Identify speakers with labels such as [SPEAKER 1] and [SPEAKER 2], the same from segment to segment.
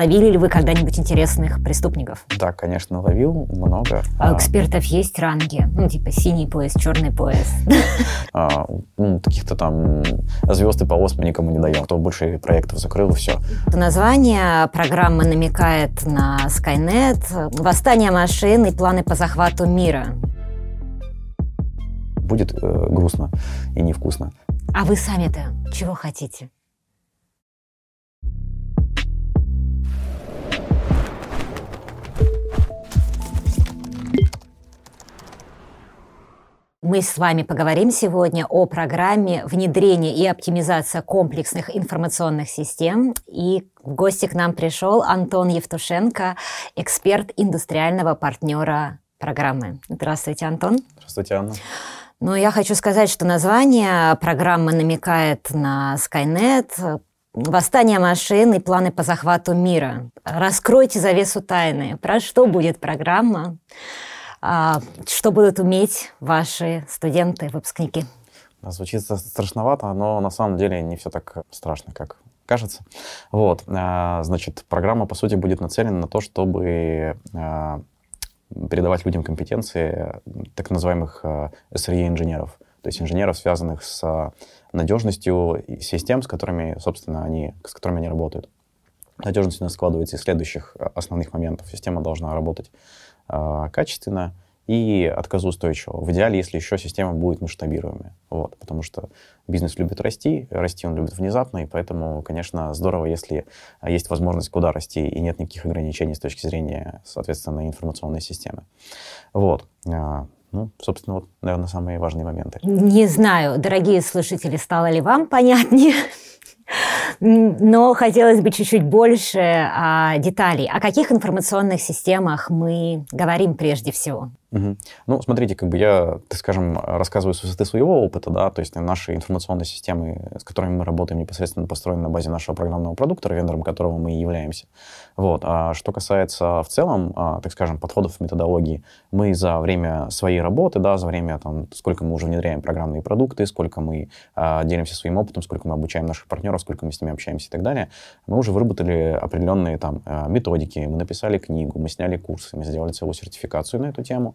[SPEAKER 1] Ловили ли вы когда-нибудь интересных преступников?
[SPEAKER 2] Да, конечно, ловил много.
[SPEAKER 1] А у экспертов есть ранги? Ну, типа синий пояс, черный пояс?
[SPEAKER 2] А, ну, каких-то там звезд и полос мы никому не даем. Кто больше проектов закрыл, все.
[SPEAKER 1] Название программы намекает на Skynet, восстание машин и планы по захвату мира.
[SPEAKER 2] Будет э, грустно и невкусно.
[SPEAKER 1] А вы сами-то чего хотите? Мы с вами поговорим сегодня о программе внедрения и оптимизация комплексных информационных систем. И в гости к нам пришел Антон Евтушенко, эксперт индустриального партнера программы. Здравствуйте, Антон.
[SPEAKER 2] Здравствуйте, Анна.
[SPEAKER 1] Ну, я хочу сказать, что название программы намекает на Skynet, восстание машин и планы по захвату мира. Раскройте завесу тайны. Про что будет программа? А, что будут уметь ваши студенты, выпускники?
[SPEAKER 2] Звучит страшновато, но на самом деле не все так страшно, как кажется. Вот, а, значит, программа, по сути, будет нацелена на то, чтобы а, передавать людям компетенции так называемых SRE-инженеров, то есть инженеров, связанных с надежностью систем, с которыми, собственно, они, с которыми они работают. Надежность у нас складывается из следующих основных моментов. Система должна работать а, качественно и отказоустойчиво. В идеале, если еще система будет масштабируемая. Вот, потому что бизнес любит расти, расти он любит внезапно, и поэтому, конечно, здорово, если есть возможность куда расти, и нет никаких ограничений с точки зрения, соответственно, информационной системы. Вот. А, ну, собственно, вот, наверное, самые важные моменты.
[SPEAKER 1] Не знаю, дорогие слушатели, стало ли вам понятнее но хотелось бы чуть-чуть больше а, деталей. О каких информационных системах мы говорим прежде всего?
[SPEAKER 2] Угу. Ну, смотрите, как бы я, так скажем, рассказываю с высоты своего опыта, да, то есть наши информационные системы, с которыми мы работаем, непосредственно построены на базе нашего программного продукта, вендором которого мы и являемся. Вот. А что касается в целом, а, так скажем, подходов методологии, мы за время своей работы, да, за время, там, сколько мы уже внедряем программные продукты, сколько мы а, делимся своим опытом, сколько мы обучаем наших партнеров, сколько мы с ними общаемся и так далее, мы уже выработали определенные там а, методики, мы написали книгу, мы сняли курсы, мы сделали целую сертификацию на эту тему.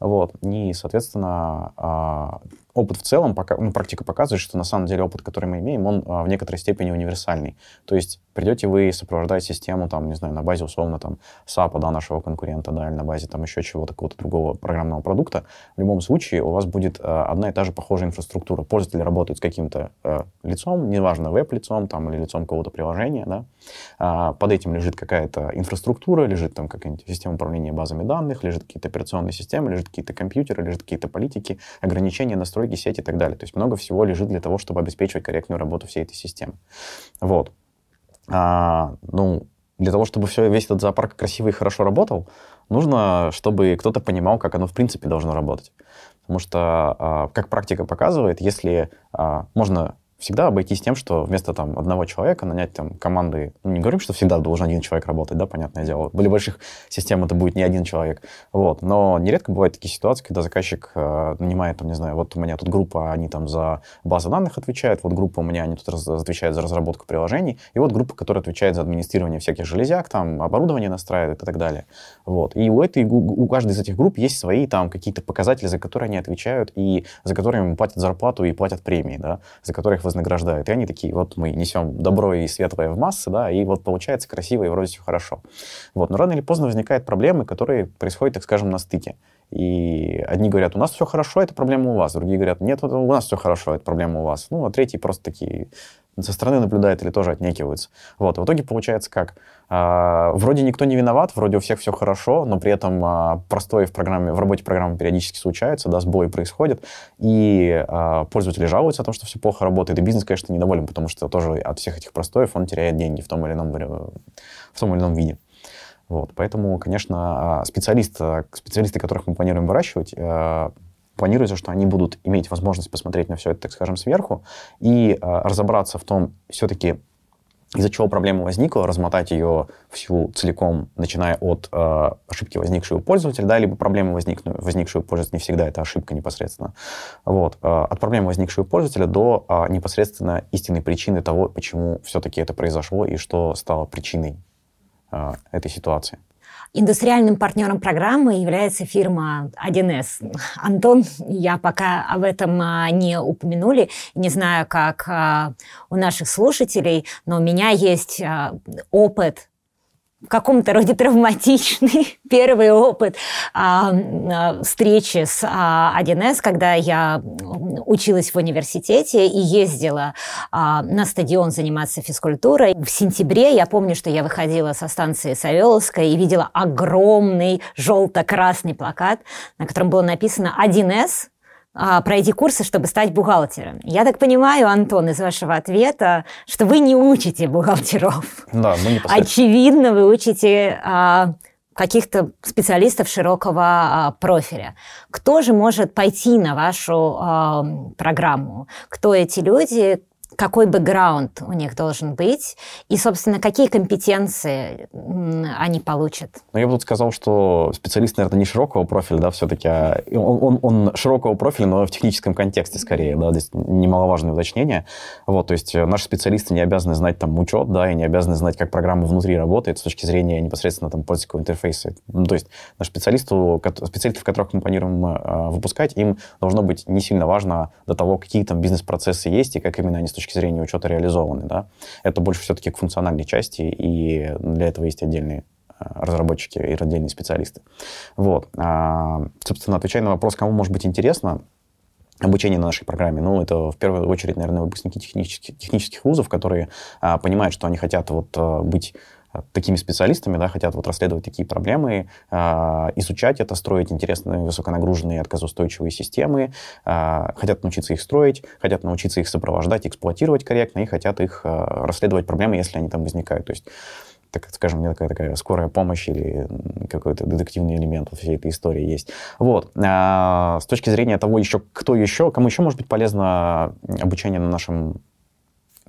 [SPEAKER 2] Вот. И, соответственно, а, опыт в целом, пока, ну, практика показывает, что на самом деле опыт, который мы имеем, он а, в некоторой степени универсальный. То есть придете вы сопровождать систему, там, не знаю, на базе условно там SAP, да, нашего конкурента, да, или на базе там еще чего-то, какого-то другого программного продукта, в любом случае у вас будет а, одна и та же похожая инфраструктура. Пользователь работает с каким-то а, лицом, неважно, веб-лицом там или лицом какого-то приложения, да. Под этим лежит какая-то инфраструктура, лежит там какая-нибудь система управления базами данных, лежит какие-то операционные системы, лежит какие-то компьютеры, лежит какие-то политики, ограничения, настройки сети и так далее. То есть много всего лежит для того, чтобы обеспечивать корректную работу всей этой системы. Вот. А, ну, для того, чтобы все, весь этот зоопарк красиво и хорошо работал, нужно, чтобы кто-то понимал, как оно в принципе должно работать. Потому что, а, как практика показывает, если а, можно всегда обойтись тем, что вместо там одного человека нанять там команды, ну, не говорим, что всегда должен один человек работать, да, понятное дело. Были больших систем это будет не один человек, вот. Но нередко бывают такие ситуации, когда заказчик э, нанимает, там, не знаю, вот у меня тут группа, они там за базы данных отвечают, вот группа у меня, они тут раз, отвечают за разработку приложений, и вот группа, которая отвечает за администрирование всяких железяк, там, оборудование настраивает и так далее. Вот. И у этой, у каждой из этих групп есть свои там какие-то показатели, за которые они отвечают, и за которые им платят зарплату и платят премии, да, за которых вознаграждают. И они такие, вот мы несем добро и светлое в массы, да, и вот получается красиво и вроде все хорошо. Вот. Но рано или поздно возникают проблемы, которые происходят, так скажем, на стыке. И одни говорят, у нас все хорошо, это проблема у вас. Другие говорят, нет, у нас все хорошо, это проблема у вас. Ну, а третьи просто такие со стороны наблюдают или тоже отнекиваются. Вот, в итоге получается как? А, вроде никто не виноват, вроде у всех все хорошо, но при этом а, простой в программе, в работе программы периодически случается, да, сбои происходят, и а, пользователи жалуются о том, что все плохо работает, и бизнес, конечно, недоволен, потому что тоже от всех этих простоев он теряет деньги в том или ином, в том или ином виде. Вот, поэтому, конечно, специалисты, специалисты, которых мы планируем выращивать, планируется, что они будут иметь возможность посмотреть на все это, так скажем, сверху и разобраться в том, все-таки из-за чего проблема возникла, размотать ее всю целиком, начиная от э, ошибки, у пользователя, да, либо проблемы, возникну, у пользователя, не всегда это ошибка непосредственно, вот, э, от проблемы, возникшей у пользователя, до э, непосредственно истинной причины того, почему все-таки это произошло и что стало причиной э, этой ситуации.
[SPEAKER 1] Индустриальным партнером программы является фирма 1С. Антон, я пока об этом а, не упомянули, не знаю, как а, у наших слушателей, но у меня есть а, опыт в каком-то роде травматичный первый опыт а, а, встречи с а, 1С, когда я училась в университете и ездила а, на стадион заниматься физкультурой. В сентябре я помню, что я выходила со станции Савеловская и видела огромный желто-красный плакат, на котором было написано 1С а, пройти курсы, чтобы стать бухгалтером. Я так понимаю, Антон, из вашего ответа, что вы не учите бухгалтеров.
[SPEAKER 2] Да, мы не
[SPEAKER 1] Очевидно, вы учите а, каких-то специалистов широкого а, профиля. Кто же может пойти на вашу а, программу? Кто эти люди? Какой бэкграунд у них должен быть, и, собственно, какие компетенции они получат.
[SPEAKER 2] Ну, я бы тут сказал, что специалист, наверное, не широкого профиля, да, все-таки, а он, он, он широкого профиля, но в техническом контексте скорее, да, здесь немаловажное уточнение. Вот, то есть э, наши специалисты не обязаны знать там учет, да, и не обязаны знать, как программа внутри работает с точки зрения непосредственно там пользовательского интерфейса. Ну, то есть наши специалисты, специалистов, которых мы планируем э, выпускать, им должно быть не сильно важно до того, какие там бизнес-процессы есть и как именно они с точки точки зрения учета реализованы. Да? Это больше все-таки к функциональной части, и для этого есть отдельные э, разработчики и отдельные специалисты. Вот. А, собственно, отвечая на вопрос, кому может быть интересно, обучение на нашей программе. Ну, это в первую очередь, наверное, выпускники технических, технических вузов, которые а, понимают, что они хотят вот а, быть такими специалистами, да, хотят вот расследовать такие проблемы, э, изучать это, строить интересные высоконагруженные отказоустойчивые системы, э, хотят научиться их строить, хотят научиться их сопровождать, эксплуатировать корректно и хотят их э, расследовать проблемы, если они там возникают. То есть так скажем, не такая, такая скорая помощь или какой-то детективный элемент во всей этой истории есть. Вот. А, с точки зрения того, еще кто еще, кому еще может быть полезно обучение на нашем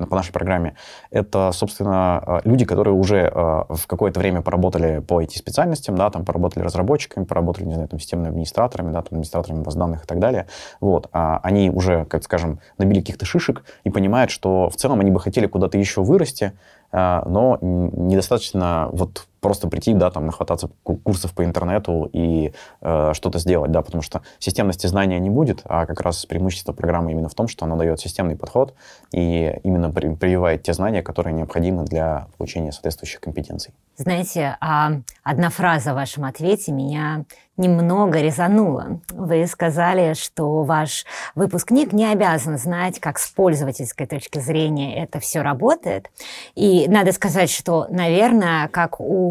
[SPEAKER 2] по нашей программе, это, собственно, э, люди, которые уже э, в какое-то время поработали по IT-специальностям, да, там поработали разработчиками, поработали, не знаю, там, системными администраторами, да, там, администраторами баз данных и так далее. Вот. А они уже, как скажем, набили каких-то шишек и понимают, что в целом они бы хотели куда-то еще вырасти, э, но недостаточно вот просто прийти, да, там, нахвататься курсов по интернету и э, что-то сделать, да, потому что системности знания не будет, а как раз преимущество программы именно в том, что она дает системный подход и именно при, прививает те знания, которые необходимы для получения соответствующих компетенций.
[SPEAKER 1] Знаете, а одна фраза в вашем ответе меня немного резанула. Вы сказали, что ваш выпускник не обязан знать, как с пользовательской точки зрения это все работает. И надо сказать, что, наверное, как у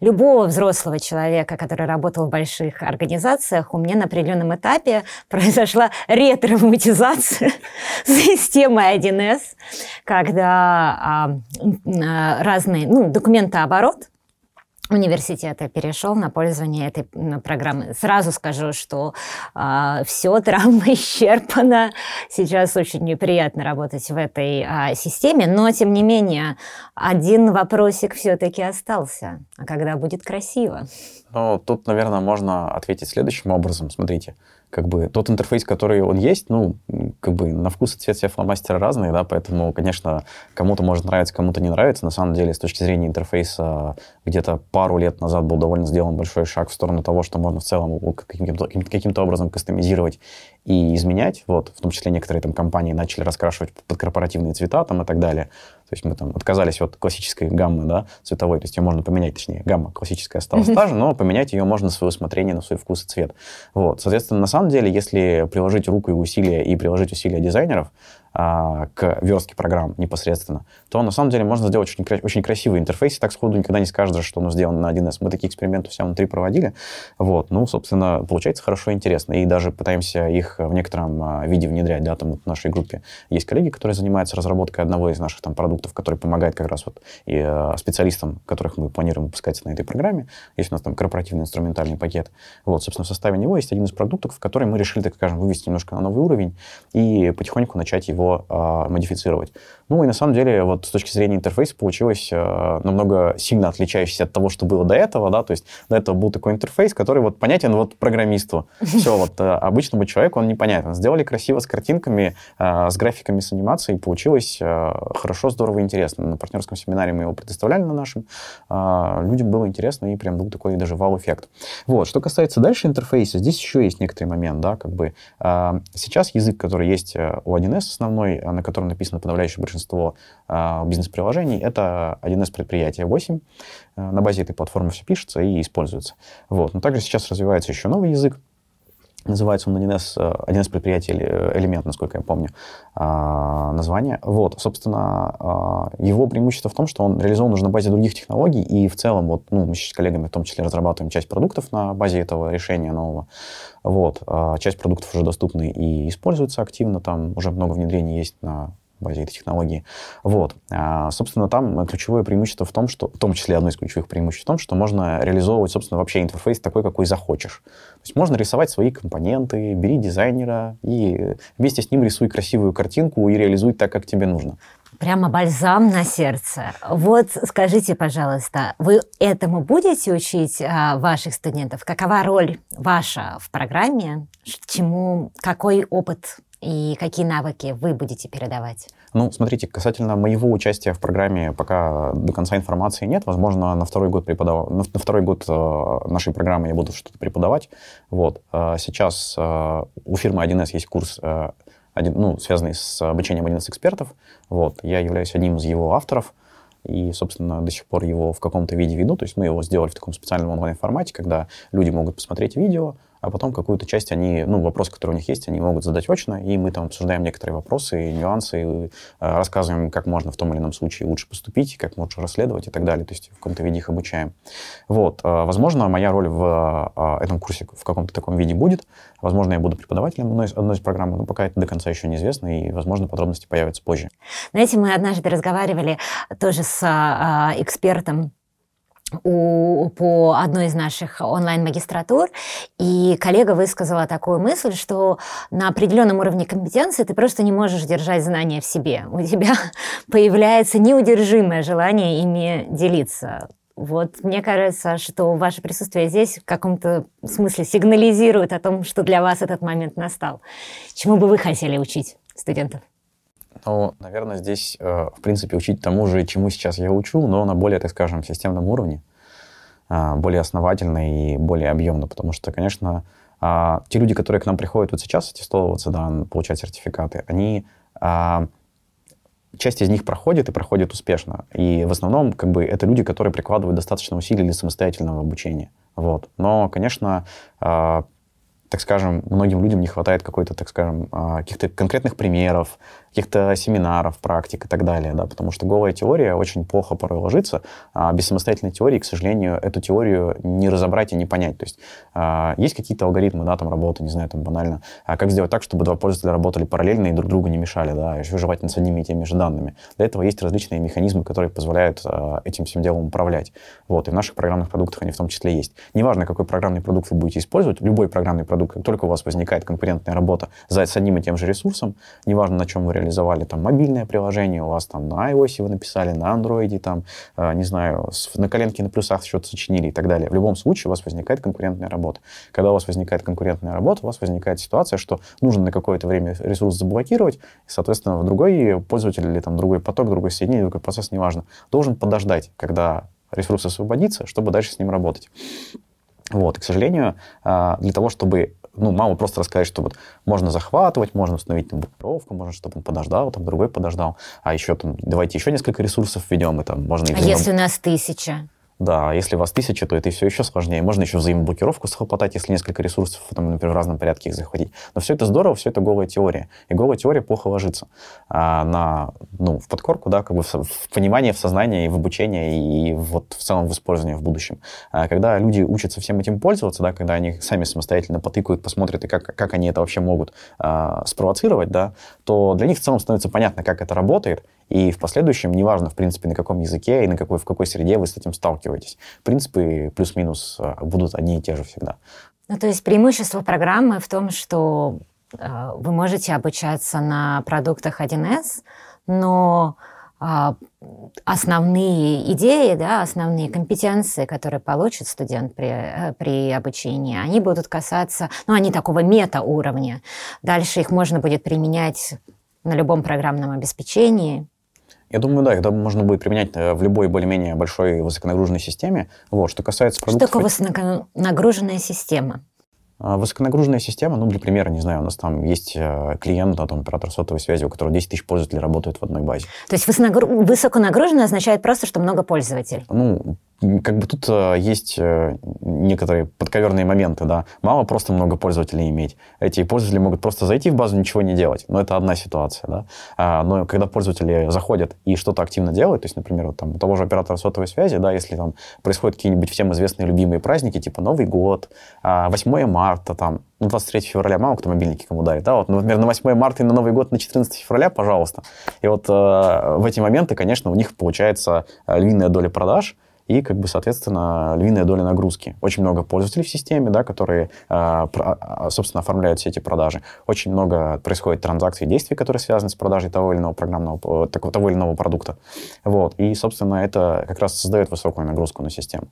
[SPEAKER 1] любого взрослого человека, который работал в больших организациях, у меня на определенном этапе произошла ретравматизация системы 1С, когда а, а, разные ну, документооборот университета перешел на пользование этой программы. Сразу скажу, что э, все, травма исчерпана. Сейчас очень неприятно работать в этой э, системе, но, тем не менее, один вопросик все-таки остался. А когда будет красиво?
[SPEAKER 2] Ну, тут, наверное, можно ответить следующим образом. Смотрите, как бы тот интерфейс, который он есть, ну, как бы на вкус и цвет все фломастеры разные, да, поэтому, конечно, кому-то может нравиться, кому-то не нравится. На самом деле, с точки зрения интерфейса, где-то пару лет назад был довольно сделан большой шаг в сторону того, что можно в целом каким-то, каким-то образом кастомизировать и изменять. Вот, в том числе некоторые там компании начали раскрашивать под корпоративные цвета там и так далее. То есть мы там отказались от классической гаммы, да, цветовой, то есть ее можно поменять, точнее, гамма классическая осталась та же, но поменять ее можно на свое усмотрение, на свой вкус и цвет. Вот, соответственно, на самом деле, если приложить руку и усилия, и приложить усилия дизайнеров, а, к верстке программ непосредственно, то на самом деле можно сделать очень, очень красивый интерфейс, и так сходу никогда не скажешь, что оно сделано на 1С. Мы такие эксперименты все внутри проводили, вот, ну, собственно, получается хорошо и интересно, и даже пытаемся их в некотором а, виде внедрять, да, там в нашей группе. Есть коллеги, которые занимаются разработкой одного из наших там продуктов, который помогает как раз вот и э, специалистам, которых мы планируем выпускать на этой программе, есть у нас там корпоративный инструментальный пакет, вот, собственно, в составе него есть один из продуктов, который мы решили, так скажем, вывести немножко на новый уровень и потихоньку начать его его а, модифицировать. Ну и на самом деле вот с точки зрения интерфейса получилось э, намного сильно отличающийся от того, что было до этого, да, то есть до этого был такой интерфейс, который вот понятен вот программисту. Все, вот э, обычному человеку он непонятен. Сделали красиво с картинками, э, с графиками, с анимацией, получилось э, хорошо, здорово, интересно. На партнерском семинаре мы его предоставляли на нашем, э, людям было интересно и прям был такой даже вау-эффект. Вот, что касается дальше интерфейса, здесь еще есть некоторый момент, да, как бы э, сейчас язык, который есть э, у 1С основной, на котором написано подавляющее большинство а, бизнес-приложений, это 1С предприятия 8. Э, на базе этой платформы все пишется и используется. Вот. Но также сейчас развивается еще новый язык, Называется он 1С, 1С предприятие элемент, насколько я помню, а, название. Вот, собственно, его преимущество в том, что он реализован уже на базе других технологий, и в целом, вот, ну, мы с коллегами в том числе разрабатываем часть продуктов на базе этого решения нового. Вот, часть продуктов уже доступны и используются активно, там уже много внедрений есть на базе этой технологии. Вот. А, собственно, там ключевое преимущество в том, что, в том числе одно из ключевых преимуществ в том, что можно реализовывать, собственно, вообще интерфейс такой, какой захочешь. То есть можно рисовать свои компоненты, бери дизайнера и вместе с ним рисуй красивую картинку и реализуй так, как тебе нужно.
[SPEAKER 1] Прямо бальзам на сердце. Вот скажите, пожалуйста, вы этому будете учить а, ваших студентов? Какова роль ваша в программе? Чему, какой опыт и какие навыки вы будете передавать?
[SPEAKER 2] Ну, смотрите, касательно моего участия в программе пока до конца информации нет. Возможно, на второй год преподав... на второй год э, нашей программы я буду что-то преподавать. Вот. Э, сейчас э, у фирмы 1С есть курс, ну, связанный с обучением 1С экспертов. Вот. Я являюсь одним из его авторов и, собственно, до сих пор его в каком-то виде веду. То есть мы его сделали в таком специальном онлайн-формате, когда люди могут посмотреть видео, а потом какую-то часть они, ну, вопросы, которые у них есть, они могут задать очно, и мы там обсуждаем некоторые вопросы, нюансы, э, рассказываем, как можно в том или ином случае лучше поступить, как лучше расследовать и так далее, то есть в каком-то виде их обучаем. Вот. Э, возможно, моя роль в э, этом курсе в каком-то таком виде будет, возможно, я буду преподавателем одной одной из программ, но пока это до конца еще неизвестно, и, возможно, подробности появятся позже.
[SPEAKER 1] Знаете, мы однажды разговаривали тоже с а, экспертом у, по одной из наших онлайн-магистратур, и коллега высказала такую мысль, что на определенном уровне компетенции ты просто не можешь держать знания в себе. У тебя появляется неудержимое желание ими делиться. Вот мне кажется, что ваше присутствие здесь в каком-то смысле сигнализирует о том, что для вас этот момент настал. Чему бы вы хотели учить студентов?
[SPEAKER 2] Ну, наверное, здесь, э, в принципе, учить тому же, чему сейчас я учу, но на более, так скажем, системном уровне, э, более основательно и более объемно, потому что, конечно, э, те люди, которые к нам приходят вот сейчас аттестовываться, да, получать сертификаты, они часть из них проходит и проходит успешно. И в основном, как бы, это люди, которые прикладывают достаточно усилий для самостоятельного обучения. Вот. Но, конечно, так скажем, многим людям не хватает какой-то, так скажем, каких-то конкретных примеров, каких-то семинаров, практик и так далее, да, потому что голая теория очень плохо порой ложится, а без самостоятельной теории, к сожалению, эту теорию не разобрать и не понять. То есть а, есть какие-то алгоритмы, да, там работы, не знаю, там банально, а как сделать так, чтобы два пользователя работали параллельно и друг другу не мешали, да, еще желательно с одними и теми же данными. Для этого есть различные механизмы, которые позволяют а, этим всем делом управлять. Вот, и в наших программных продуктах они в том числе есть. Неважно, какой программный продукт вы будете использовать, любой программный продукт, как только у вас возникает конкурентная работа за, с одним и тем же ресурсом, неважно, на чем вы реализуете, реализовали там мобильное приложение, у вас там на iOS вы написали, на Android, там, э, не знаю, на коленке на плюсах что-то сочинили и так далее. В любом случае у вас возникает конкурентная работа. Когда у вас возникает конкурентная работа, у вас возникает ситуация, что нужно на какое-то время ресурс заблокировать, и, соответственно, другой пользователь или там другой поток, другой соединение, другой процесс, неважно, должен подождать, когда ресурс освободится, чтобы дальше с ним работать. Вот, и, к сожалению, э, для того, чтобы ну, мало просто рассказать, что вот можно захватывать, можно установить там блокировку, можно, чтобы он подождал, там другой подождал, а еще там давайте еще несколько ресурсов введем, и там можно...
[SPEAKER 1] А если у нас тысяча?
[SPEAKER 2] Да, если у вас тысяча, то это все еще сложнее. Можно еще взаимоблокировку схлопотать, если несколько ресурсов, там, например, в разном порядке их захватить. Но все это здорово, все это голая теория. И голая теория плохо ложится а, на, ну, в подкорку, да, как бы в, в понимание, в сознание, и в обучение, и вот в целом в использовании в будущем. А, когда люди учатся всем этим пользоваться, да, когда они сами самостоятельно потыкают, посмотрят, и как, как они это вообще могут а, спровоцировать, да, то для них в целом становится понятно, как это работает, и в последующем, неважно, в принципе, на каком языке и на какой, в какой среде вы с этим сталкиваетесь, принципы плюс-минус а, будут одни и те же всегда.
[SPEAKER 1] Ну, то есть преимущество программы в том, что э, вы можете обучаться на продуктах 1С, но а, основные идеи, да, основные компетенции, которые получит студент при, э, при обучении, они будут касаться, ну, они такого мета-уровня. Дальше их можно будет применять на любом программном обеспечении.
[SPEAKER 2] Я думаю, да, это можно будет применять э, в любой более-менее большой высоконагруженной системе. Вот, что касается
[SPEAKER 1] продуктов... Что такое высоконагруженная система?
[SPEAKER 2] А, высоконагруженная система, ну, для примера, не знаю, у нас там есть э, клиент, там, оператор сотовой связи, у которого 10 тысяч пользователей работают в одной базе.
[SPEAKER 1] То есть высоконагруженная означает просто, что много пользователей?
[SPEAKER 2] Ну, как бы тут э, есть э, некоторые подковерные моменты, да. Мало просто много пользователей иметь. Эти пользователи могут просто зайти в базу, ничего не делать. Но это одна ситуация, да. А, но когда пользователи заходят и что-то активно делают, то есть, например, вот, там, у того же оператора сотовой связи, да, если там происходят какие-нибудь всем известные любимые праздники, типа Новый год, 8 а, марта, там, ну, 23 февраля мало кто мобильники кому дарит, да, вот, например, на 8 марта и на Новый год на 14 февраля, пожалуйста. И вот э, в эти моменты, конечно, у них получается э, львиная доля продаж, и, как бы, соответственно, львиная доля нагрузки. Очень много пользователей в системе, да, которые, а, а, собственно, оформляют все эти продажи. Очень много происходит транзакций действий, которые связаны с продажей того или иного программного, того или иного продукта. Вот. И, собственно, это как раз создает высокую нагрузку на систему.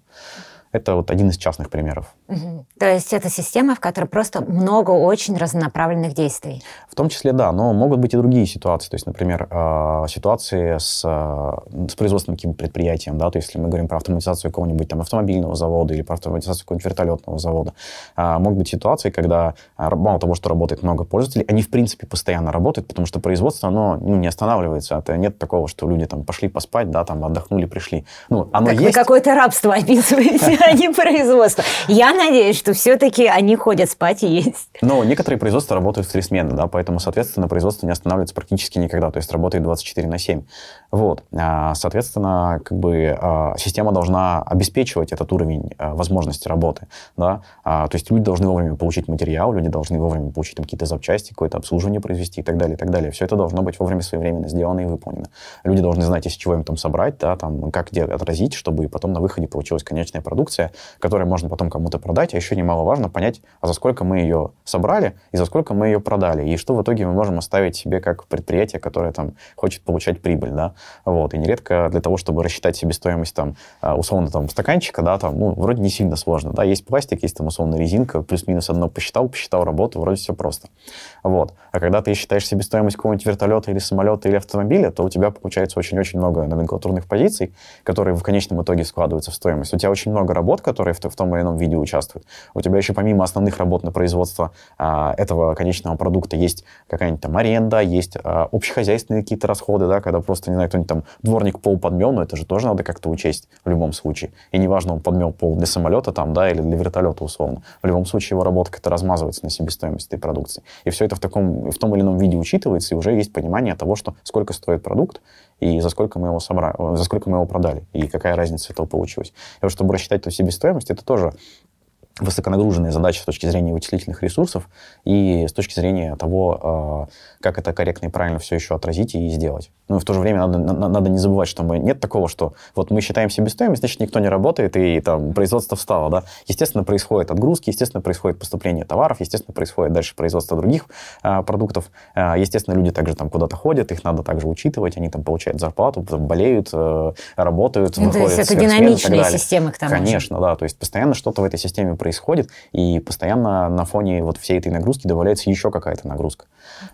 [SPEAKER 2] Это вот один из частных примеров.
[SPEAKER 1] Угу. То есть это система, в которой просто много очень разнонаправленных действий.
[SPEAKER 2] В том числе, да, но могут быть и другие ситуации. То есть, например, э, ситуации с, э, с производственным каким предприятием, да, то есть если мы говорим про автоматизацию какого-нибудь там автомобильного завода или про автоматизацию какого-нибудь вертолетного завода, э, могут быть ситуации, когда мало того, что работает много пользователей, они в принципе постоянно работают, потому что производство, оно ну, не останавливается. Это нет такого, что люди там пошли поспать, да, там отдохнули, пришли. Ну, оно
[SPEAKER 1] так
[SPEAKER 2] есть.
[SPEAKER 1] вы какое-то рабство описываете а не производство. Я надеюсь, что все-таки они ходят спать и есть.
[SPEAKER 2] Но некоторые производства работают в три смены, да, поэтому, соответственно, производство не останавливается практически никогда, то есть работает 24 на 7. Вот. А, соответственно, как бы а, система должна обеспечивать этот уровень а, возможности работы, да, то есть люди должны вовремя получить материал, люди должны вовремя получить какие-то запчасти, какое-то обслуживание произвести и так далее, и так далее. Все это должно быть вовремя своевременно сделано и выполнено. Люди должны знать, из чего им там собрать, да, там, как где отразить, чтобы потом на выходе получилась конечная продукция, которую можно потом кому-то продать, а еще немаловажно понять, а за сколько мы ее собрали и за сколько мы ее продали, и что в итоге мы можем оставить себе как предприятие, которое там хочет получать прибыль, да, вот, и нередко для того, чтобы рассчитать себестоимость там, а, условно, там, стаканчика, да, там, ну, вроде не сильно сложно, да, есть пластик, есть там, условно, резинка, плюс-минус одно посчитал, посчитал работу, вроде все просто, вот, а когда ты считаешь себестоимость какого-нибудь вертолета или самолета или автомобиля, то у тебя получается очень-очень много номенклатурных позиций, которые в конечном итоге складываются в стоимость. У тебя очень много работ, которые в, в том или ином виде участвуют. У тебя еще помимо основных работ на производство а, этого конечного продукта есть какая-нибудь там аренда, есть а, общехозяйственные какие-то расходы, да, когда просто, не знаю, кто-нибудь там дворник пол подмел, но это же тоже надо как-то учесть в любом случае. И неважно, он подмел пол для самолета там, да, или для вертолета условно. В любом случае его работа как-то размазывается на себестоимость этой продукции. И все это в, таком, в том или ином виде учитывается, и уже есть понимание того, что сколько стоит продукт, и за сколько мы его собрали, за сколько мы его продали, и какая разница этого получилась. И вот чтобы рассчитать эту себестоимость, это тоже высоконагруженные задачи с точки зрения вычислительных ресурсов и с точки зрения того, а, как это корректно и правильно все еще отразить и сделать. Ну и в то же время надо, надо не забывать, что мы нет такого, что вот мы считаем себестоимость, значит, никто не работает, и там производство встало, да. Естественно, происходит отгрузки, естественно, происходит поступление товаров, естественно, происходит дальше производство других а, продуктов. А, естественно, люди также там куда-то ходят, их надо также учитывать, они там получают зарплату, болеют, а, работают,
[SPEAKER 1] ну, выходят. То есть это динамичные системы к тому
[SPEAKER 2] Конечно,
[SPEAKER 1] же.
[SPEAKER 2] да, то есть постоянно что-то в этой системе происходит, и постоянно на фоне вот всей этой нагрузки добавляется еще какая-то нагрузка.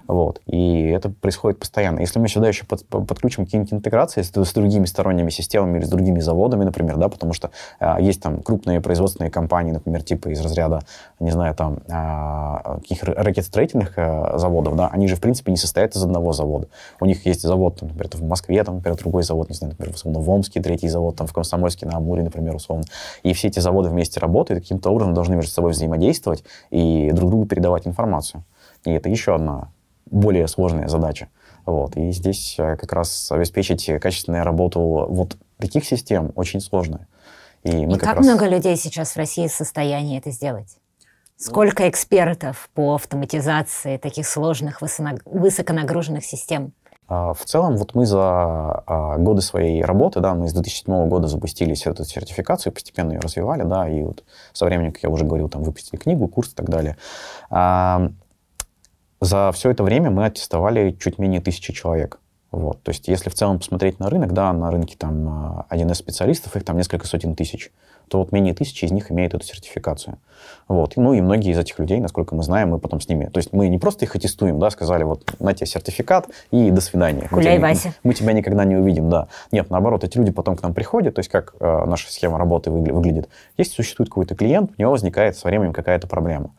[SPEAKER 2] Вот. И это происходит постоянно. Если мы сюда еще под, подключим какие-нибудь интеграции с, с другими сторонними системами или с другими заводами, например, да, потому что а, есть там крупные производственные компании, например, типа из разряда, не знаю, там, а, каких ракетостроительных а, заводов, да, они же, в принципе, не состоят из одного завода. У них есть завод, там, например, в Москве, там, например, другой завод, не знаю, например, условно, в Омске третий завод, там, в Комсомольске на Амуре, например, условно. И все эти заводы вместе работают, каким-то образом должны между собой взаимодействовать и друг другу передавать информацию. И это еще одна более сложная задача. Вот. И здесь э, как раз обеспечить качественную работу вот таких систем очень сложно.
[SPEAKER 1] И, мы и как, как раз... много людей сейчас в России в состоянии это сделать? Сколько экспертов по автоматизации таких сложных высоконагруженных систем?
[SPEAKER 2] А, в целом, вот мы за а, годы своей работы, да, мы с 2007 года запустили эту сертификацию, постепенно ее развивали, да, и вот со временем, как я уже говорил, там выпустили книгу, курс и так далее за все это время мы аттестовали чуть менее тысячи человек. Вот. То есть если в целом посмотреть на рынок, да, на рынке там 1С-специалистов, их там несколько сотен тысяч, то вот менее тысячи из них имеют эту сертификацию. Вот. Ну и многие из этих людей, насколько мы знаем, мы потом с ними... То есть мы не просто их аттестуем, да, сказали, вот на тебе сертификат и до свидания.
[SPEAKER 1] Гуляй, мы Вася.
[SPEAKER 2] Мы тебя никогда не увидим, да. Нет, наоборот, эти люди потом к нам приходят, то есть как э, наша схема работы выглядит. Если существует какой-то клиент, у него возникает со временем какая-то проблема.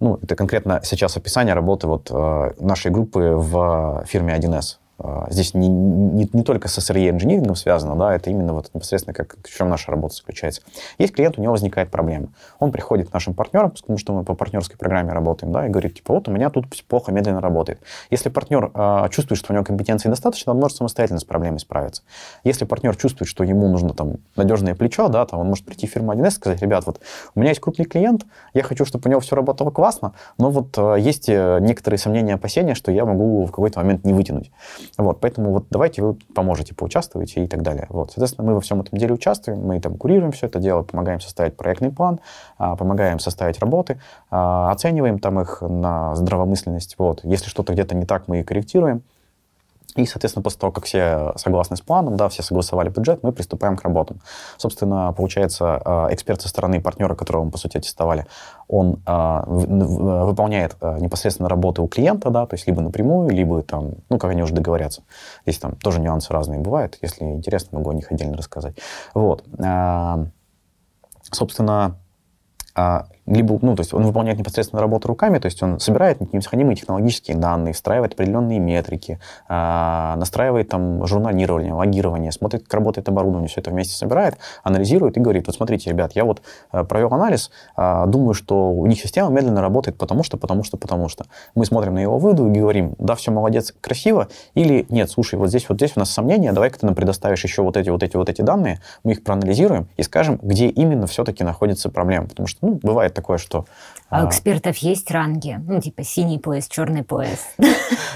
[SPEAKER 2] Ну, это конкретно сейчас описание работы вот э, нашей группы в фирме 1С. А, здесь не, не, не только с SRE инжинирингом связано, да, это именно вот непосредственно как, в чем наша работа заключается. Есть клиент, у него возникает проблема. Он приходит к нашим партнерам, потому что мы по партнерской программе работаем, да, и говорит, типа, вот у меня тут плохо, медленно работает. Если партнер э, чувствует, что у него компетенции достаточно, он может самостоятельно с проблемой справиться. Если партнер чувствует, что ему нужно там надежное плечо, да, то он может прийти в фирму 1С и сказать, ребят, вот у меня есть крупный клиент, я хочу, чтобы у него все работало классно, но вот э, есть некоторые сомнения, опасения, что я могу в какой-то момент не вытянуть. Вот, поэтому вот давайте вы поможете, поучаствуете и так далее. Вот, соответственно, мы во всем этом деле участвуем, мы там курируем все это дело, помогаем составить проектный план, а, помогаем составить работы, а, оцениваем там их на здравомысленность. Вот, если что-то где-то не так, мы и корректируем. И, соответственно, после того, как все согласны с планом, да, все согласовали бюджет, мы приступаем к работам. Собственно, получается, а, эксперт со стороны партнера, которого мы, по сути, аттестовали, он а, выполняет непосредственно работы у клиента, да, то есть либо напрямую, либо там, ну, как они уже договорятся. Здесь там тоже нюансы разные бывают. Если интересно, могу о них отдельно рассказать. Вот. Собственно, либо, ну, то есть он выполняет непосредственно работу руками, то есть он собирает необходимые технологические данные, встраивает определенные метрики, э, настраивает там журналирование, логирование, смотрит, как работает оборудование, все это вместе собирает, анализирует и говорит, вот смотрите, ребят, я вот э, провел анализ, э, думаю, что у них система медленно работает, потому что, потому что, потому что. Мы смотрим на его выводы и говорим, да, все молодец, красиво, или нет, слушай, вот здесь вот здесь у нас сомнения, давай-ка ты нам предоставишь еще вот эти, вот эти, вот эти данные, мы их проанализируем и скажем, где именно все-таки находится проблема, потому что, ну, бывает такое, что...
[SPEAKER 1] А у экспертов есть ранги? Ну, типа синий пояс, черный пояс?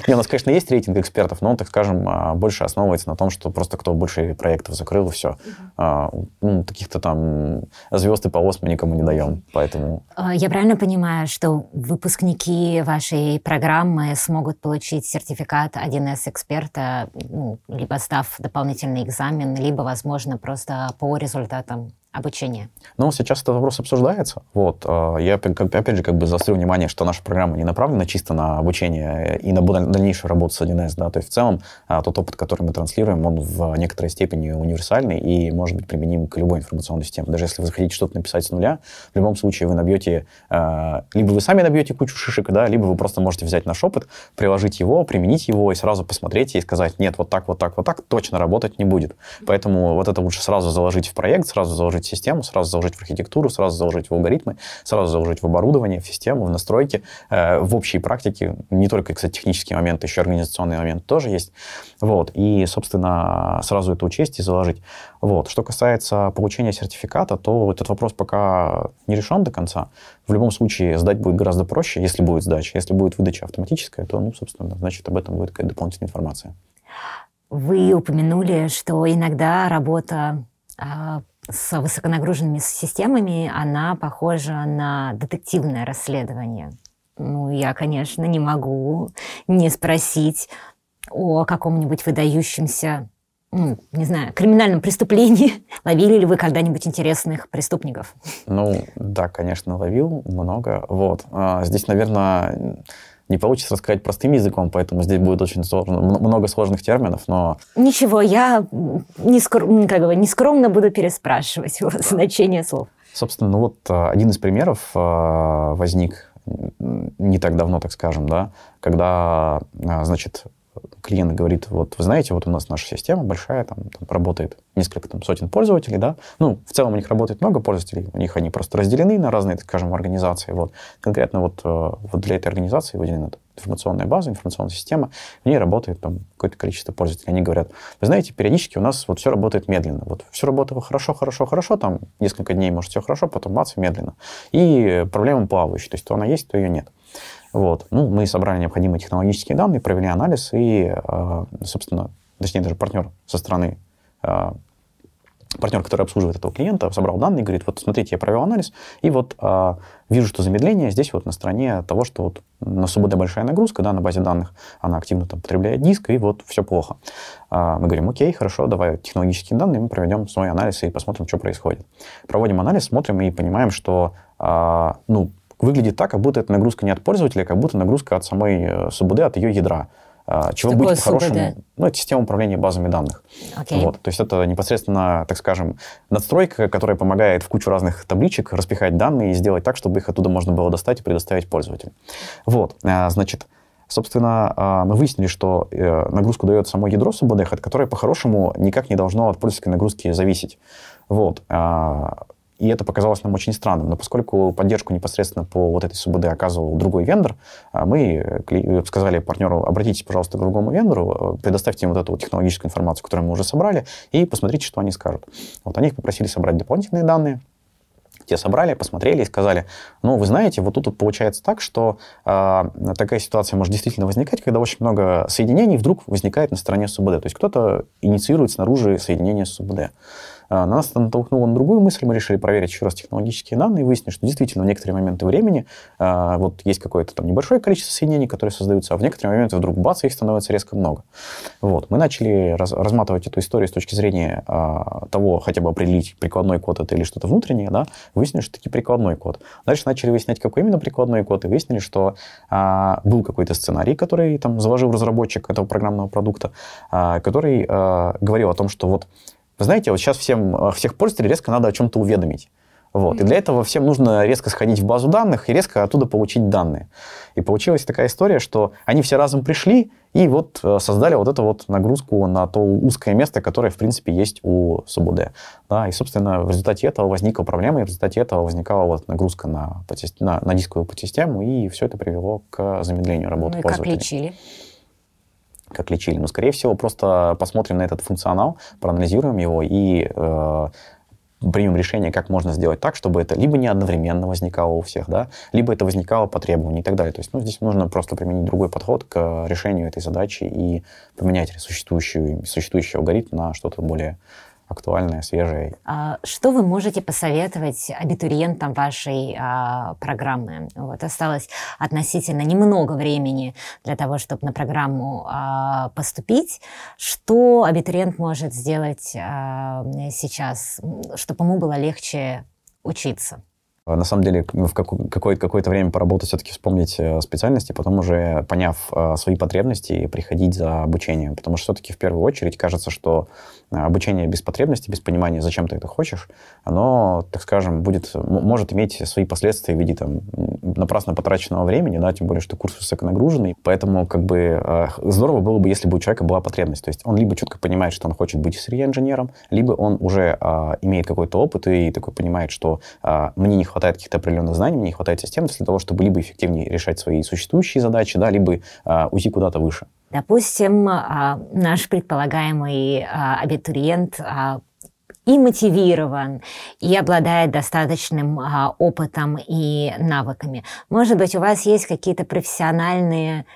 [SPEAKER 2] Не, у нас, конечно, есть рейтинг экспертов, но он, так скажем, а, больше основывается на том, что просто кто больше проектов закрыл, и все. А, ну, таких-то там звезд и полос мы никому не даем, поэтому...
[SPEAKER 1] А, я правильно понимаю, что выпускники вашей программы смогут получить сертификат 1С эксперта, ну, либо став дополнительный экзамен, либо, возможно, просто по результатам обучения?
[SPEAKER 2] Ну, сейчас этот вопрос обсуждается. Вот. А, я, опять же, как бы заострю внимание, что наша программа не направлена чисто на обучение и на дальнейшую работу с 1С. Да? То есть, в целом, а, тот опыт, который мы транслируем, он в некоторой степени универсальный и может быть применим к любой информационной системе. Даже если вы захотите что-то написать с нуля, в любом случае вы набьете, а, либо вы сами набьете кучу шишек, да, либо вы просто можете взять наш опыт, приложить его, применить его и сразу посмотреть и сказать, нет, вот так, вот так, вот так, точно работать не будет. Поэтому вот это лучше сразу заложить в проект, сразу заложить заложить систему, сразу заложить в архитектуру, сразу заложить в алгоритмы, сразу заложить в оборудование, в систему, в настройки, э, в общей практике. Не только, кстати, технические моменты, еще организационный момент тоже есть. Вот. И, собственно, сразу это учесть и заложить. Вот. Что касается получения сертификата, то этот вопрос пока не решен до конца. В любом случае, сдать будет гораздо проще, если будет сдача. Если будет выдача автоматическая, то, ну, собственно, значит, об этом будет какая-то дополнительная информация.
[SPEAKER 1] Вы упомянули, что иногда работа а, с высоконагруженными системами, она похожа на детективное расследование. Ну, я, конечно, не могу не спросить о каком-нибудь выдающемся, ну, не знаю, криминальном преступлении. Ловили ли вы когда-нибудь интересных преступников?
[SPEAKER 2] Ну, да, конечно, ловил много. Вот. А, здесь, наверное, не получится рассказать простым языком, поэтому здесь будет очень сложно, много сложных терминов, но...
[SPEAKER 1] Ничего, я не, скром, как бы, не скромно буду переспрашивать значение слов.
[SPEAKER 2] Собственно, ну вот а, один из примеров а, возник не так давно, так скажем, да, когда, а, значит, клиент говорит, вот вы знаете, вот у нас наша система большая, там, там работает несколько там, сотен пользователей, да, ну, в целом у них работает много пользователей, у них они просто разделены на разные, так скажем, организации, вот. Конкретно вот, э, вот для этой организации выделена информационная база, информационная система, в ней работает там какое-то количество пользователей. Они говорят, вы знаете, периодически у нас вот все работает медленно. Вот все работало хорошо, хорошо, хорошо, там несколько дней может все хорошо, потом бац, медленно. И проблема плавающая, то есть то она есть, то ее нет. Вот. Ну, мы собрали необходимые технологические данные, провели анализ и, э, собственно, точнее, даже партнер со стороны э, партнер, который обслуживает этого клиента, собрал данные и говорит, вот смотрите, я провел анализ, и вот а, вижу, что замедление здесь вот на стороне того, что вот на СУБД большая нагрузка, да, на базе данных, она активно там потребляет диск, и вот все плохо. Мы говорим, окей, хорошо, давай технологические данные, мы проведем свой анализ и посмотрим, что происходит. Проводим анализ, смотрим и понимаем, что, ну, выглядит так, как будто это нагрузка не от пользователя, как будто нагрузка от самой э, СУБД, от ее ядра. А, чего Что быть по-хорошему? Ну, это система управления базами данных. Okay. Вот. То есть это непосредственно, так скажем, надстройка, которая помогает в кучу разных табличек распихать данные и сделать так, чтобы их оттуда можно было достать и предоставить пользователю. Вот. А, значит, Собственно, а, мы выяснили, что э, нагрузку дает само ядро СУБД, от которой по-хорошему никак не должно от пользовательской нагрузки зависеть. Вот. И это показалось нам очень странным. Но поскольку поддержку непосредственно по вот этой СУБД оказывал другой вендор, а мы сказали партнеру, обратитесь, пожалуйста, к другому вендору, предоставьте им вот эту вот технологическую информацию, которую мы уже собрали, и посмотрите, что они скажут. Вот они их попросили собрать дополнительные данные, те собрали, посмотрели и сказали, ну, вы знаете, вот тут получается так, что э, такая ситуация может действительно возникать, когда очень много соединений вдруг возникает на стороне СУБД. То есть кто-то инициирует снаружи соединение с СУБД. А, нас натолкнуло на другую мысль. Мы решили проверить еще раз технологические данные и выяснили, что действительно в некоторые моменты времени а, вот есть какое-то там небольшое количество соединений, которые создаются, а в некоторые моменты вдруг бац, их становится резко много. Вот. Мы начали раз, разматывать эту историю с точки зрения а, того, хотя бы определить, прикладной код это или что-то внутреннее, да, выяснили, что таки прикладной код. Дальше начали выяснять, какой именно прикладной код, и выяснили, что а, был какой-то сценарий, который там заложил разработчик этого программного продукта, а, который а, говорил о том, что вот вы знаете, вот сейчас всем, э, всех пользователей резко надо о чем-то уведомить. Вот. И для этого всем нужно резко сходить в базу данных и резко оттуда получить данные. И получилась такая история, что они все разом пришли и вот э, создали вот эту вот нагрузку на то узкое место, которое, в принципе, есть у СУБД. Да, и, собственно, в результате этого возникла проблема, и в результате этого возникала вот нагрузка на, на, на дисковую подсистему, и все это привело к замедлению работы ну и пользователя.
[SPEAKER 1] как лечили?
[SPEAKER 2] Как лечили. Но, скорее всего, просто посмотрим на этот функционал, проанализируем его и э, примем решение, как можно сделать так, чтобы это либо не одновременно возникало у всех, да, либо это возникало по требованию и так далее. То есть ну, здесь нужно просто применить другой подход к решению этой задачи и поменять существующий, существующий алгоритм на что-то более актуальное, свежее.
[SPEAKER 1] А что вы можете посоветовать абитуриентам вашей а, программы? Вот осталось относительно немного времени для того, чтобы на программу а, поступить. Что абитуриент может сделать сейчас, чтобы ему было легче учиться?
[SPEAKER 2] А на самом деле, в какое- какое-то время поработать, все-таки вспомнить э, специальности, потом уже, поняв э, свои потребности, приходить за обучением. Потому что все-таки в первую очередь кажется, что э, обучение без потребности, без понимания, зачем ты это хочешь, оно, так скажем, будет, может иметь свои последствия в виде там, напрасно потраченного времени, да, тем более, что курс высоконагруженный. Поэтому как бы здорово было бы, если бы у человека была потребность. То есть он либо четко понимает, что он хочет быть сырье-инженером, либо он уже а, имеет какой-то опыт и такой понимает, что а, мне не хватает каких-то определенных знаний, мне не хватает систем для того, чтобы либо эффективнее решать свои существующие задачи, да, либо а, уйти куда-то выше.
[SPEAKER 1] Допустим, наш предполагаемый абитуриент и мотивирован, и обладает достаточным а, опытом и навыками. Может быть, у вас есть какие-то профессиональные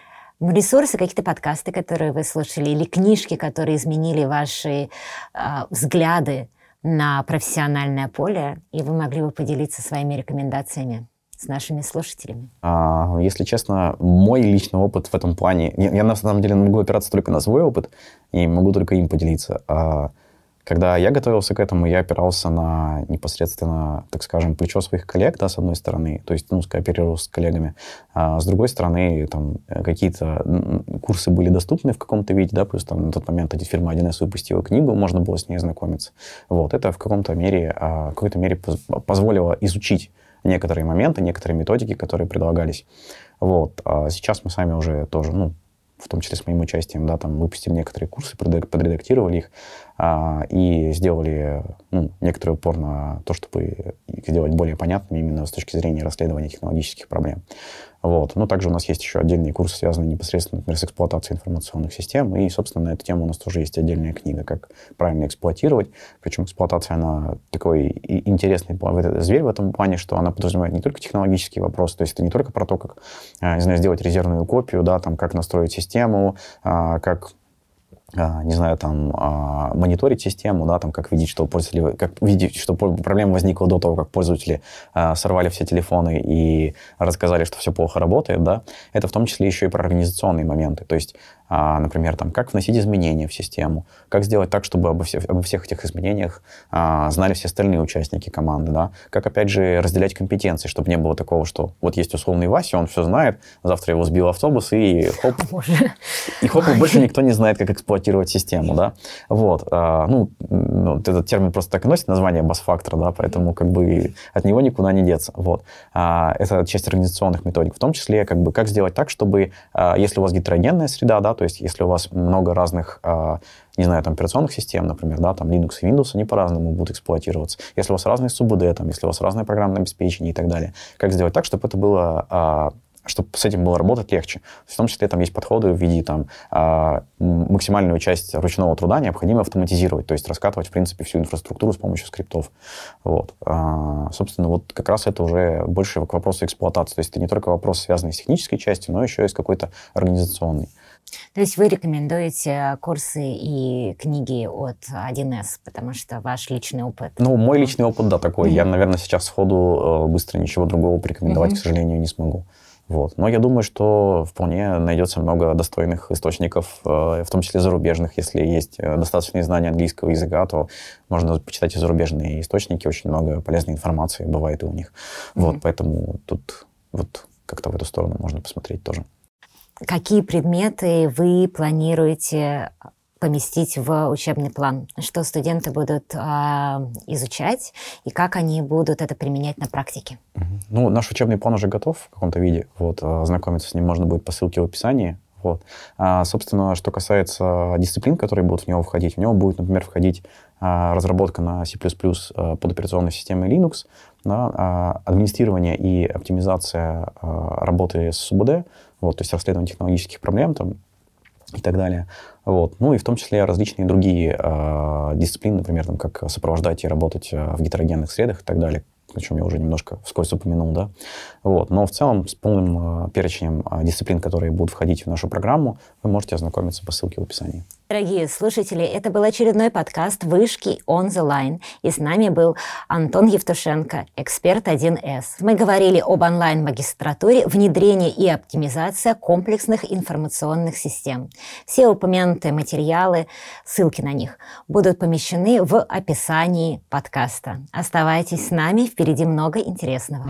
[SPEAKER 1] ресурсы, какие-то подкасты, которые вы слушали, или книжки, которые изменили ваши а, взгляды на профессиональное поле, и вы могли бы поделиться своими рекомендациями с нашими слушателями?
[SPEAKER 2] А, если честно, мой личный опыт в этом плане, я, я на самом деле могу опираться только на свой опыт и могу только им поделиться. А, когда я готовился к этому, я опирался на непосредственно, так скажем, плечо своих коллег, да, с одной стороны, то есть, ну, скооперировал с коллегами, а с другой стороны, там, какие-то курсы были доступны в каком-то виде, да, плюс там на тот момент эти фирма 1С выпустила книгу, можно было с ней знакомиться. Вот, это в каком-то мере, а, в какой-то мере позволило изучить некоторые моменты, некоторые методики, которые предлагались. Вот. А сейчас мы сами уже тоже, ну, в том числе с моим участием, да, там выпустили некоторые курсы, подредактировали их и сделали ну, некоторый упор на то, чтобы их сделать более понятными именно с точки зрения расследования технологических проблем. Вот. Но также у нас есть еще отдельные курсы, связанные непосредственно, например, с эксплуатацией информационных систем. И, собственно, на эту тему у нас тоже есть отдельная книга, как правильно эксплуатировать. Причем эксплуатация, она такой интересный зверь в этом плане, что она подразумевает не только технологические вопросы, то есть это не только про то, как, а, не знаю, сделать резервную копию, да, там, как настроить систему, а, как а, не знаю, там, а, мониторить систему, да, там, как видеть, что пользователи, как видеть, что проблема возникла до того, как пользователи а, сорвали все телефоны и рассказали, что все плохо работает, да, это в том числе еще и про организационные моменты, то есть а, например, там, как вносить изменения в систему, как сделать так, чтобы обо всех, обо всех этих изменениях а, знали все остальные участники команды, да, как, опять же, разделять компетенции, чтобы не было такого, что вот есть условный Вася, он все знает, завтра его сбил автобус, и хоп, и хоп, больше никто не знает, как эксплуатировать систему, да, вот, а, ну, ну, этот термин просто так и носит название бас-фактора, да, поэтому как бы от него никуда не деться, вот. А, это часть организационных методик, в том числе, как бы, как сделать так, чтобы, а, если у вас гетерогенная среда, да, то есть если у вас много разных, а, не знаю, там, операционных систем, например, да, там Linux и Windows, они по-разному будут эксплуатироваться. Если у вас разные СУБД, там, если у вас разное программное обеспечение и так далее, как сделать так, чтобы это было а, чтобы с этим было работать легче. В том числе там есть подходы в виде там, э, максимальную часть ручного труда необходимо автоматизировать, то есть раскатывать, в принципе, всю инфраструктуру с помощью скриптов. Вот. А, собственно, вот как раз это уже больше к вопросу эксплуатации. То есть это не только вопрос, связанный с технической частью, но еще и с какой-то организационной.
[SPEAKER 1] То есть вы рекомендуете курсы и книги от 1С, потому что ваш личный опыт?
[SPEAKER 2] Ну, мой личный опыт, да, такой. Mm-hmm. Я, наверное, сейчас сходу э, быстро ничего другого порекомендовать, mm-hmm. к сожалению, не смогу. Вот. Но я думаю, что вполне найдется много достойных источников, э, в том числе зарубежных. Если есть э, достаточные знания английского языка, то можно почитать и зарубежные источники. Очень много полезной информации бывает и у них. Mm-hmm. Вот, поэтому тут вот как-то в эту сторону можно посмотреть тоже.
[SPEAKER 1] Какие предметы вы планируете поместить в учебный план, что студенты будут э, изучать и как они будут это применять на практике.
[SPEAKER 2] Ну, наш учебный план уже готов в каком-то виде. Вот, ознакомиться с ним можно будет по ссылке в описании. Вот. А, собственно, что касается дисциплин, которые будут в него входить, в него будет, например, входить а, разработка на C++ а, под операционной системой Linux, да, а, администрирование и оптимизация а, работы с СУБД, вот, то есть расследование технологических проблем там, и так далее. Вот. Ну и в том числе различные другие э, дисциплины, например, там, как сопровождать и работать э, в гетерогенных средах и так далее, о чем я уже немножко вскользь упомянул, да. Вот. Но в целом с полным э, перечнем э, дисциплин, которые будут входить в нашу программу, вы можете ознакомиться по ссылке в описании.
[SPEAKER 1] Дорогие слушатели, это был очередной подкаст «Вышки on the line». И с нами был Антон Евтушенко, эксперт 1С. Мы говорили об онлайн-магистратуре, внедрении и оптимизации комплексных информационных систем. Все упомянутые материалы, ссылки на них, будут помещены в описании подкаста. Оставайтесь с нами, впереди много интересного.